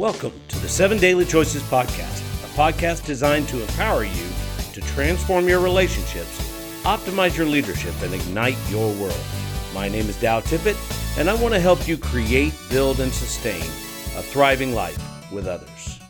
Welcome to the Seven Daily Choices Podcast, a podcast designed to empower you to transform your relationships, optimize your leadership, and ignite your world. My name is Doug Tippett, and I want to help you create, build, and sustain a thriving life with others.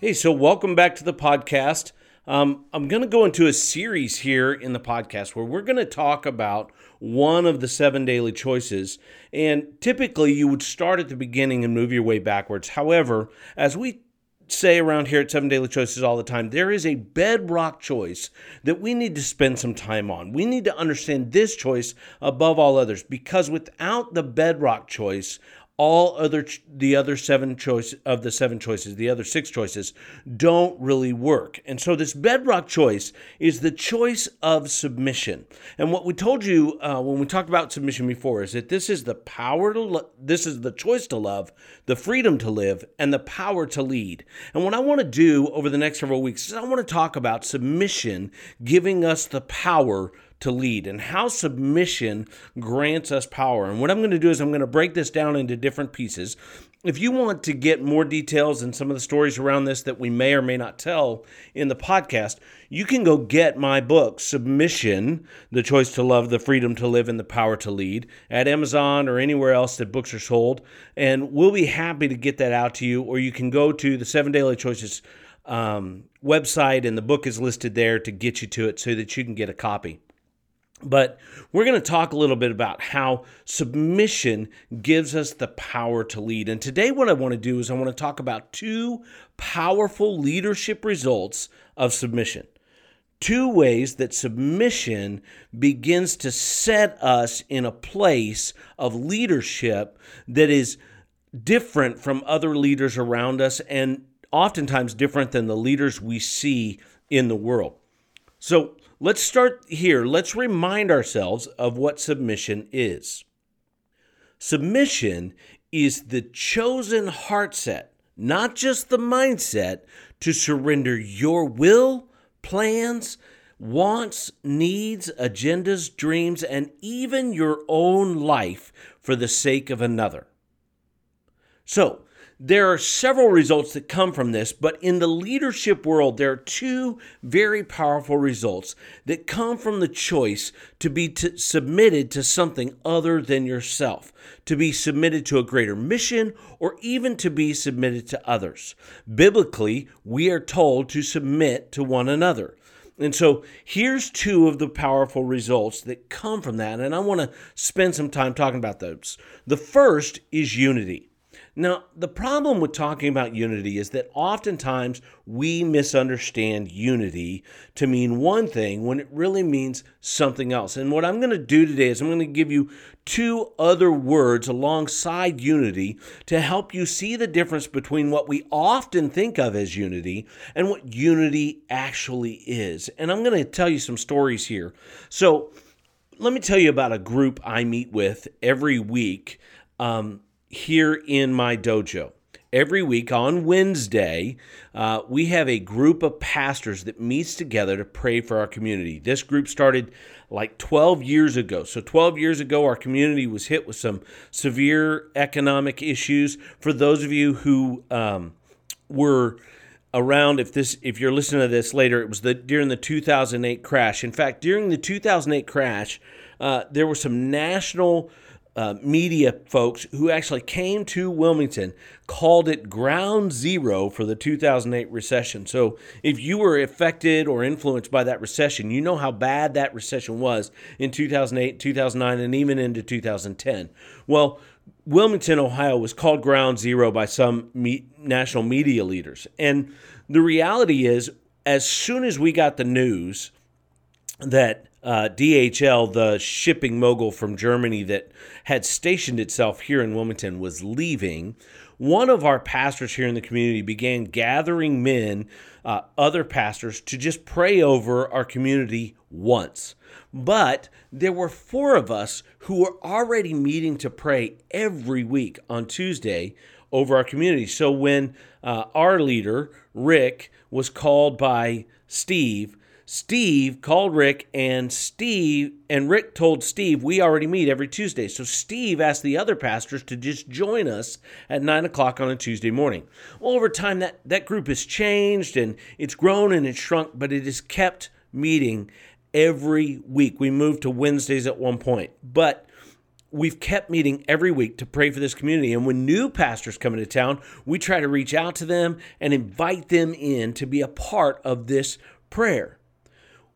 Hey, so welcome back to the podcast. Um, I'm going to go into a series here in the podcast where we're going to talk about one of the seven daily choices. And typically, you would start at the beginning and move your way backwards. However, as we say around here at Seven Daily Choices all the time, there is a bedrock choice that we need to spend some time on. We need to understand this choice above all others because without the bedrock choice, all other the other seven choice of the seven choices the other six choices don't really work. And so this bedrock choice is the choice of submission. And what we told you uh, when we talked about submission before is that this is the power to lo- this is the choice to love the freedom to live and the power to lead. And what i want to do over the next several weeks is i want to talk about submission giving us the power to lead and how submission grants us power. And what I'm going to do is I'm going to break this down into different pieces. If you want to get more details and some of the stories around this that we may or may not tell in the podcast, you can go get my book, Submission The Choice to Love, The Freedom to Live, and the Power to Lead, at Amazon or anywhere else that books are sold. And we'll be happy to get that out to you, or you can go to the Seven Daily Choices um, website, and the book is listed there to get you to it so that you can get a copy. But we're going to talk a little bit about how submission gives us the power to lead. And today, what I want to do is I want to talk about two powerful leadership results of submission. Two ways that submission begins to set us in a place of leadership that is different from other leaders around us and oftentimes different than the leaders we see in the world. So, Let's start here. Let's remind ourselves of what submission is. Submission is the chosen heart set, not just the mindset, to surrender your will, plans, wants, needs, agendas, dreams, and even your own life for the sake of another. So, there are several results that come from this, but in the leadership world, there are two very powerful results that come from the choice to be t- submitted to something other than yourself, to be submitted to a greater mission, or even to be submitted to others. Biblically, we are told to submit to one another. And so here's two of the powerful results that come from that. And I want to spend some time talking about those. The first is unity. Now, the problem with talking about unity is that oftentimes we misunderstand unity to mean one thing when it really means something else. And what I'm going to do today is I'm going to give you two other words alongside unity to help you see the difference between what we often think of as unity and what unity actually is. And I'm going to tell you some stories here. So, let me tell you about a group I meet with every week. Um, here in my dojo. Every week on Wednesday, uh, we have a group of pastors that meets together to pray for our community. This group started like 12 years ago. So, 12 years ago, our community was hit with some severe economic issues. For those of you who um, were around if this if you're listening to this later it was the during the 2008 crash in fact during the 2008 crash uh, there were some national uh, media folks who actually came to Wilmington called it ground zero for the 2008 recession. So, if you were affected or influenced by that recession, you know how bad that recession was in 2008, 2009, and even into 2010. Well, Wilmington, Ohio was called ground zero by some me- national media leaders. And the reality is, as soon as we got the news that uh, DHL, the shipping mogul from Germany that had stationed itself here in Wilmington, was leaving, one of our pastors here in the community began gathering men, uh, other pastors, to just pray over our community once. But there were four of us who were already meeting to pray every week on Tuesday over our community. So when uh, our leader, Rick, was called by Steve Steve called Rick, and Steve and Rick told Steve we already meet every Tuesday. So Steve asked the other pastors to just join us at nine o'clock on a Tuesday morning. Well, over time that that group has changed and it's grown and it's shrunk, but it has kept meeting every week. We moved to Wednesdays at one point, but we've kept meeting every week to pray for this community. And when new pastors come into town, we try to reach out to them and invite them in to be a part of this prayer.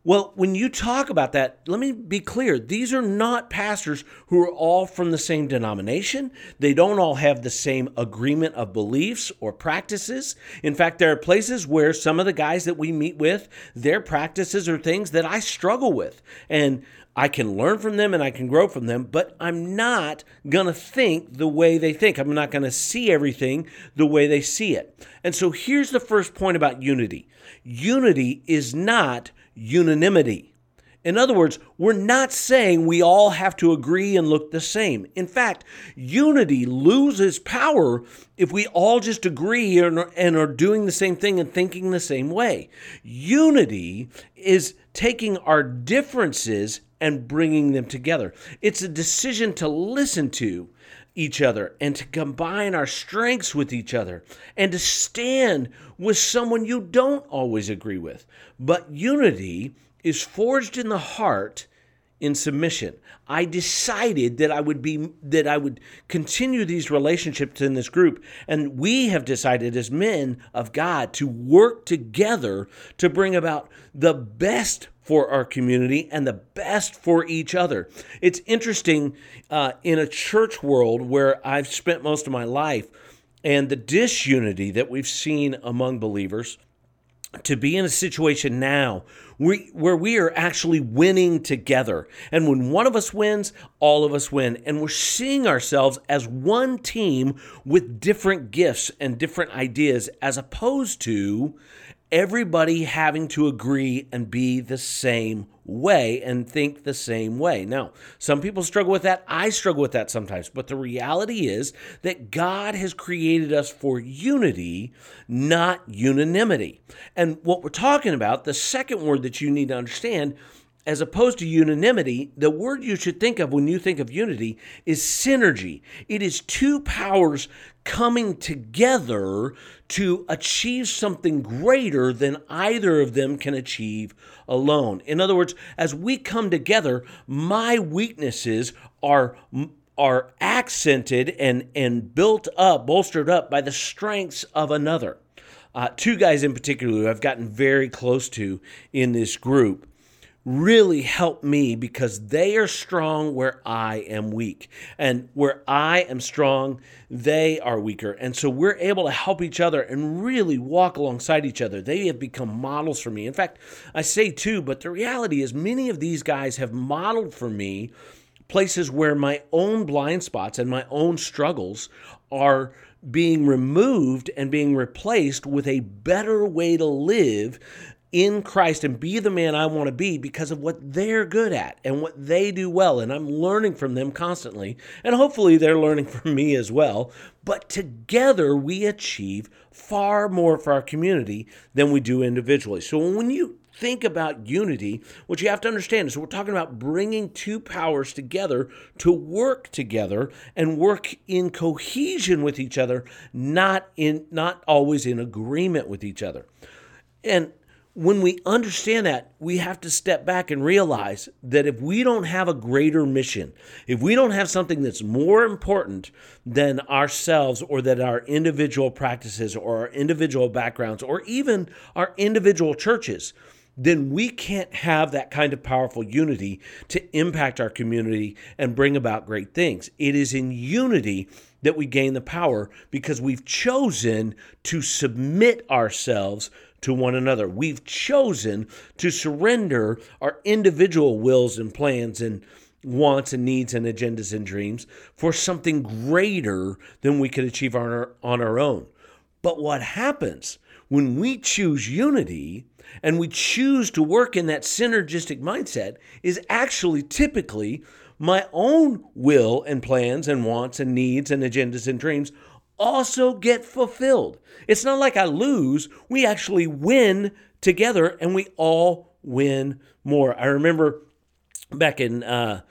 Well, when you talk about that, let me be clear. These are not pastors who are all from the same denomination. They don't all have the same agreement of beliefs or practices. In fact, there are places where some of the guys that we meet with, their practices are things that I struggle with. And I can learn from them and I can grow from them, but I'm not going to think the way they think. I'm not going to see everything the way they see it. And so here's the first point about unity unity is not unanimity. In other words, we're not saying we all have to agree and look the same. In fact, unity loses power if we all just agree and are, doing the same thing and thinking the same way. Unity is taking our differences and bringing them together. It's a decision to listen to each other and to combine our strengths with each other and to stand with someone you don't always agree with. But unity is forged in the heart in submission. I decided that I would be that I would continue these relationships in this group and we have decided as men of God to work together to bring about the best for our community and the best for each other. It's interesting uh, in a church world where I've spent most of my life and the disunity that we've seen among believers to be in a situation now where we are actually winning together. And when one of us wins, all of us win. And we're seeing ourselves as one team with different gifts and different ideas, as opposed to everybody having to agree and be the same way and think the same way. Now, some people struggle with that. I struggle with that sometimes. But the reality is that God has created us for unity, not unanimity. And what we're talking about, the second word that you need to understand as opposed to unanimity, the word you should think of when you think of unity is synergy. It is two powers coming together to achieve something greater than either of them can achieve alone. In other words, as we come together, my weaknesses are are accented and and built up, bolstered up by the strengths of another. Uh, two guys in particular who I've gotten very close to in this group really help me because they are strong where I am weak. And where I am strong, they are weaker. And so we're able to help each other and really walk alongside each other. They have become models for me. In fact, I say two, but the reality is many of these guys have modeled for me places where my own blind spots and my own struggles are being removed and being replaced with a better way to live in Christ and be the man I want to be because of what they're good at and what they do well. And I'm learning from them constantly. And hopefully they're learning from me as well. But together we achieve far more for our community than we do individually. So when you think about unity, what you have to understand is we're talking about bringing two powers together to work together and work in cohesion with each other, not in not always in agreement with each other. And when we understand that, we have to step back and realize that if we don't have a greater mission, if we don't have something that's more important than ourselves or that our individual practices or our individual backgrounds or even our individual churches, then we can't have that kind of powerful unity to impact our community and bring about great things. It is in unity that we gain the power because we've chosen to submit ourselves to one another. We've chosen to surrender our individual wills and plans and wants and needs and agendas and dreams for something greater than we could achieve on our, on our own. But what happens when we choose unity and we choose to work in that synergistic mindset is actually typically my own will and plans and wants and needs and agendas and dreams also get fulfilled. It's not like I lose, we actually win together and we all win more. I remember back in uh,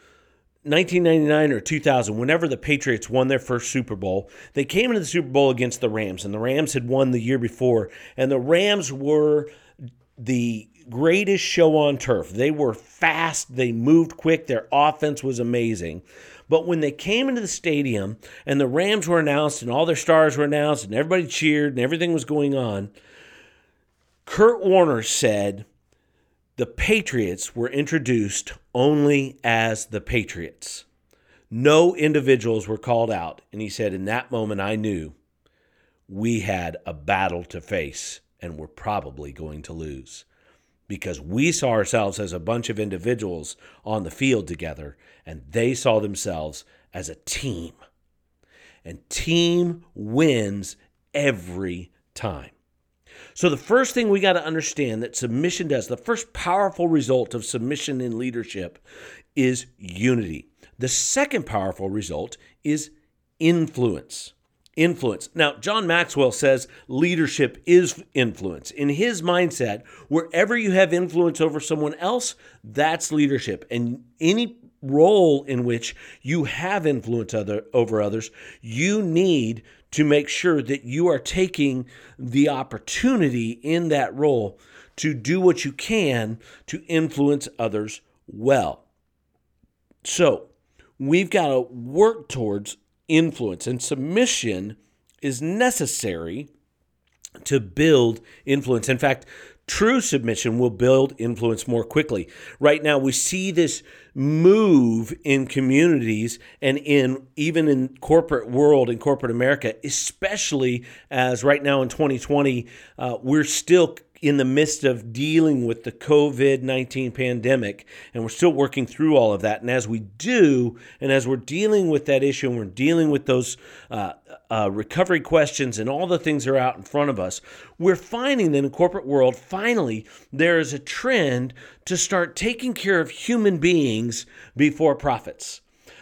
1999 or 2000, whenever the Patriots won their first Super Bowl, they came into the Super Bowl against the Rams, and the Rams had won the year before, and the Rams were the greatest show on turf. They were fast, they moved quick, their offense was amazing. But when they came into the stadium and the Rams were announced and all their stars were announced and everybody cheered and everything was going on, Kurt Warner said the Patriots were introduced only as the Patriots. No individuals were called out. And he said, In that moment, I knew we had a battle to face and we're probably going to lose because we saw ourselves as a bunch of individuals on the field together and they saw themselves as a team. And team wins every time. So, the first thing we got to understand that submission does, the first powerful result of submission in leadership is unity. The second powerful result is influence influence. Now, John Maxwell says leadership is influence. In his mindset, wherever you have influence over someone else, that's leadership. And any role in which you have influence other, over others, you need to make sure that you are taking the opportunity in that role to do what you can to influence others well. So, we've got to work towards influence. And submission is necessary to build influence. In fact, true submission will build influence more quickly. Right now, we see this move in communities and in even in corporate world in corporate America, especially as right now in 2020, uh, we're still in the midst of dealing with the COVID 19 pandemic, and we're still working through all of that. And as we do, and as we're dealing with that issue, and we're dealing with those uh, uh, recovery questions and all the things that are out in front of us, we're finding that in the corporate world, finally, there is a trend to start taking care of human beings before profits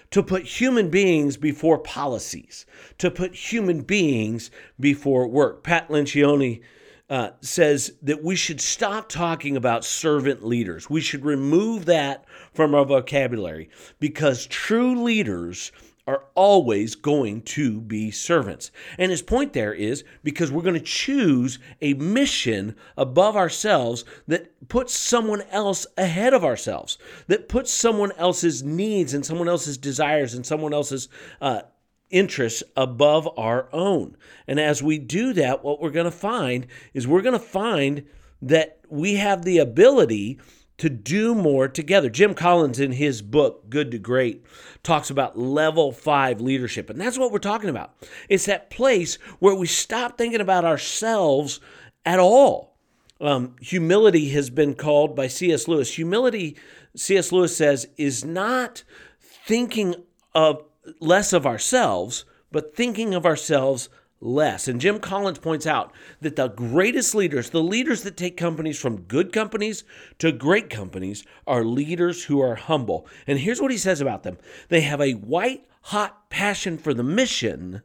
to put human beings before policies, to put human beings before work. Pat Lencioni uh, says that we should stop talking about servant leaders. We should remove that from our vocabulary because true leaders are always going to be servants. And his point there is because we're going to choose a mission above ourselves that puts someone else ahead of ourselves, that puts someone else's needs and someone else's desires and someone else's uh, interests above our own. And as we do that, what we're going to find is we're going to find that we have the ability to do more together. Jim Collins, in his book, Good to Great, talks about level five leadership. And that's what we're talking about. It's that place where we stop thinking about ourselves at all. Um, humility has been called by C.S. Lewis. Humility, C.S. Lewis says, is not thinking of less of ourselves, but thinking of ourselves less. And Jim Collins points out that the greatest leaders, the leaders that take companies from good companies to great companies, are leaders who are humble. And here's what he says about them they have a white hot passion for the mission,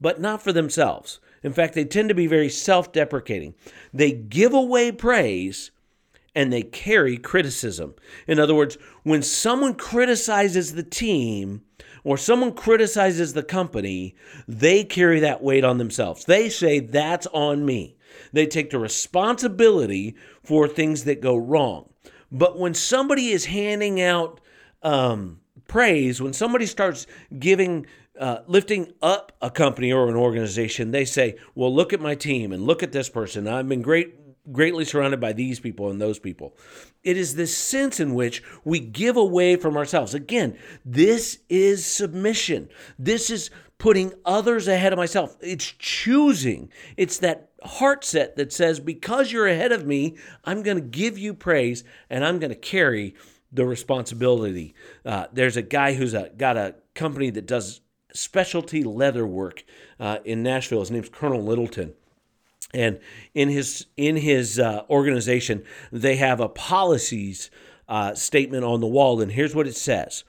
but not for themselves. In fact, they tend to be very self deprecating. They give away praise and they carry criticism. In other words, when someone criticizes the team, or someone criticizes the company, they carry that weight on themselves. They say, That's on me. They take the responsibility for things that go wrong. But when somebody is handing out um, praise, when somebody starts giving, uh, lifting up a company or an organization, they say, Well, look at my team and look at this person. I've been great greatly surrounded by these people and those people. It is this sense in which we give away from ourselves. Again, this is submission. This is putting others ahead of myself. It's choosing. It's that heart set that says, because you're ahead of me, I'm going to give you praise and I'm going to carry the responsibility. Uh, there's a guy who's a, got a company that does specialty leather work uh, in Nashville. His name's Colonel Littleton and in his in his uh, organization, they have a policies uh, statement on the wall, and here's what it says: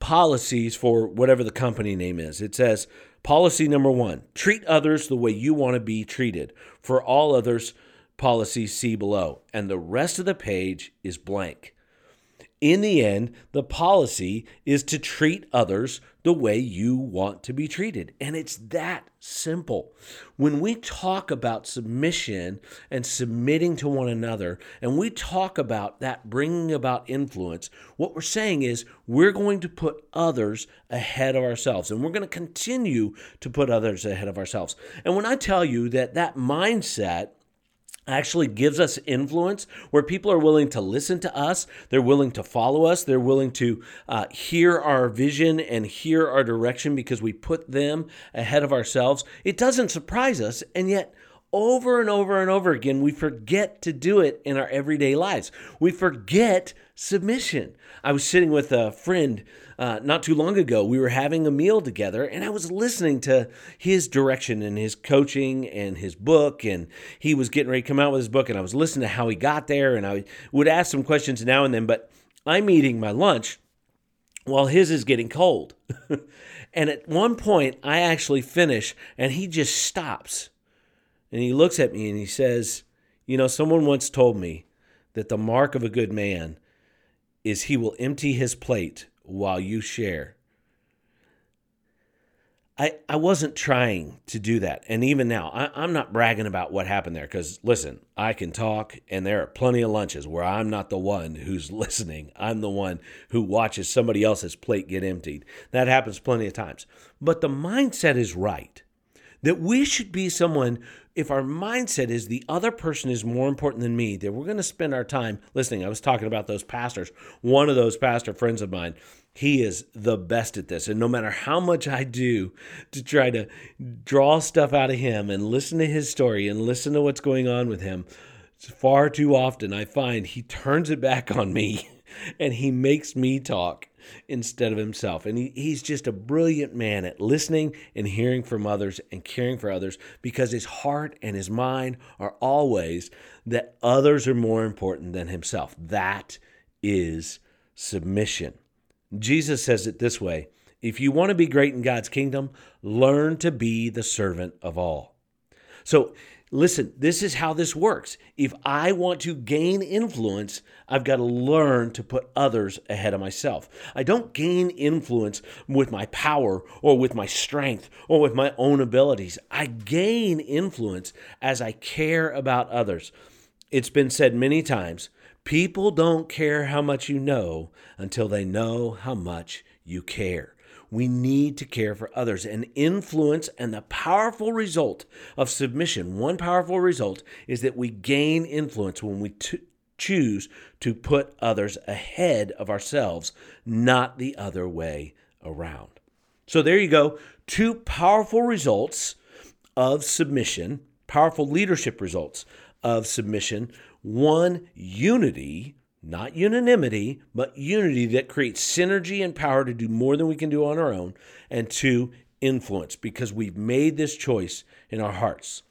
policies for whatever the company name is. It says policy number one: treat others the way you want to be treated. For all others, policy see below. And the rest of the page is blank. In the end, the policy is to treat others the way you want to be treated. And it's that simple. When we talk about submission and submitting to one another, and we talk about that bringing about influence, what we're saying is we're going to put others ahead of ourselves, and we're going to continue to put others ahead of ourselves. And when I tell you that that mindset, actually gives us influence where people are willing to listen to us they're willing to follow us they're willing to uh, hear our vision and hear our direction because we put them ahead of ourselves it doesn't surprise us and yet over and over and over again, we forget to do it in our everyday lives. We forget submission. I was sitting with a friend uh, not too long ago. We were having a meal together, and I was listening to his direction and his coaching and his book. And he was getting ready to come out with his book, and I was listening to how he got there. And I would ask some questions now and then, but I'm eating my lunch while his is getting cold. and at one point, I actually finish, and he just stops and he looks at me and he says, You know, someone once told me that the mark of a good man is he will empty his plate while you share. I, I wasn't trying to do that. And even now, I, am not bragging about what happened there because, listen, I can talk, and there are plenty of lunches where I'm not the one who's listening. I'm the one who watches somebody else's plate get emptied. That happens plenty of times. But the mindset is right that we should be someone if our mindset is the other person is more important than me that we're going to spend our time listening. I was talking about those pastors. One of those pastor friends of mine he is the best at this. And no matter how much i do to try to draw stuff out of him and listen to his story and listen to what's going on with him far too often i find he turns it back on me and he makes me talk instead of himself. And he, he's just a brilliant man at listening and hearing from others and caring for others because his heart and his mind are always that others are more important than himself. That is submission. Jesus says it this way if you want to be great in God's kingdom, learn to be the servant of all. So Listen, this is how this works. If I want to gain influence, I've got to learn to put others ahead of myself. I don't gain influence with my power or with my strength or with my own abilities. I gain influence as I care about others. It's been said many times people don't care how much you know until they know how much you care. We need to care for others and influence. And the powerful result of submission, one powerful result, is that we gain influence when we t- choose to put others ahead of ourselves, not the other way around. So there you go. Two powerful results of submission, powerful leadership results of submission. One, unity not unanimity, but unity that creates synergy and power to do more than we can do on our own. And two, influence, because we've made this choice in our hearts.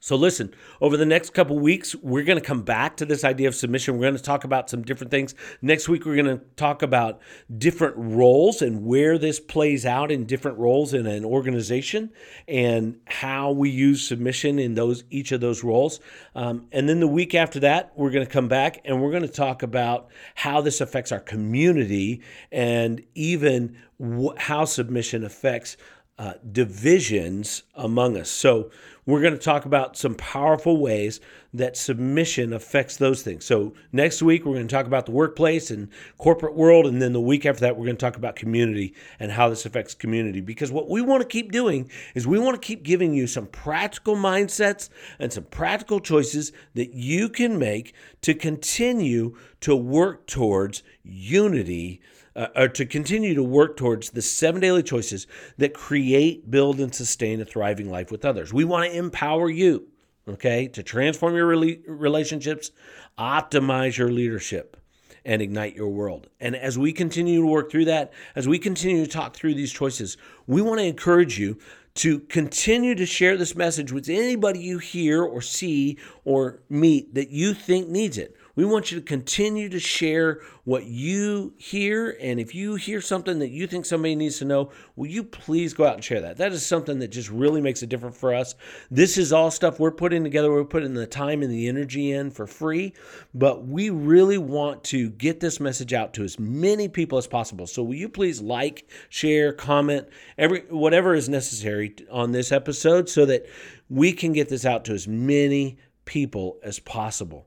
So, listen, over the next couple weeks, we're going to come back to this idea of submission. We're going to talk about some different things. Next week, we're going to talk about different roles and where this plays out in different roles in an organization and how we use submission in those each of those roles. Um, and then the week after that, we're going to come back and we're going to talk about how this affects our community and even wh- how submission affects uh, divisions among us. So, we're going to talk about some powerful ways that submission affects those things. So, next week, we're going to talk about the workplace and corporate world. And then the week after that, we're going to talk about community and how this affects community. Because what we want to keep doing is we want to keep giving you some practical mindsets and some practical choices that you can make to continue to work towards unity uh, or to continue to work towards the seven daily choices that create, build, and sustain a thriving life with others. We want to empower you, okay, to transform your relationships, optimize your leadership, and ignite your world. And as we continue to work through that, as we continue to talk through these choices, we want to encourage you to continue to share this message with anybody you hear or see or meet that you think needs it We want you to continue to share what you hear. And if you hear something that you think somebody needs to know, will you please go out and share that? That is something that just really makes a difference for us. This is all stuff we're putting together. We're putting the time and the energy in for free, but we really want to get this message out to as many people as possible. So will you please like, share, comment, every whatever is necessary on this episode so that we can get this out to as many people as possible.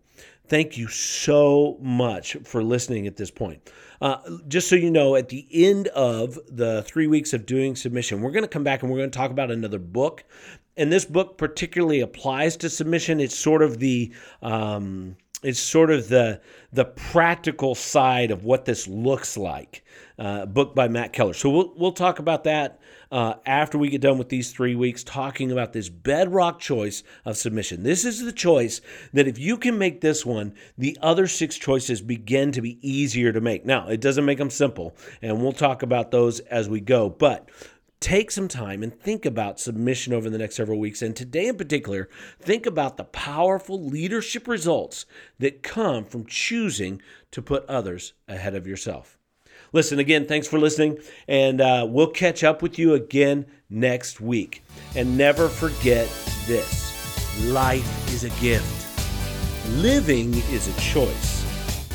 Thank you so much for listening at this point. Uh, just so you know, at the end of the three weeks of doing submission, we're going to come back and we're going to talk about another book. And this book particularly applies to submission. It's sort of the um, it's sort of the the practical side of what this looks like. Uh, book by Matt Keller. So we'll we'll talk about that uh, after we get done with these three weeks, talking about this bedrock choice of submission. This is the choice that if you can make this one, the other six choices begin to be easier to make. Now, it doesn't make them simple, and we'll talk about those as we go. But take some time and think about submission over the next several weeks. And today in particular, think about the powerful leadership results that come from choosing to put others ahead of yourself. Listen, again, thanks for listening, and uh, we'll catch up with you again next week. And never forget this life is a gift, living is a choice,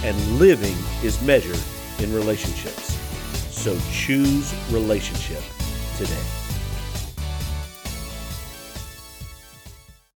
and living is measured in relationships. So choose relationship today.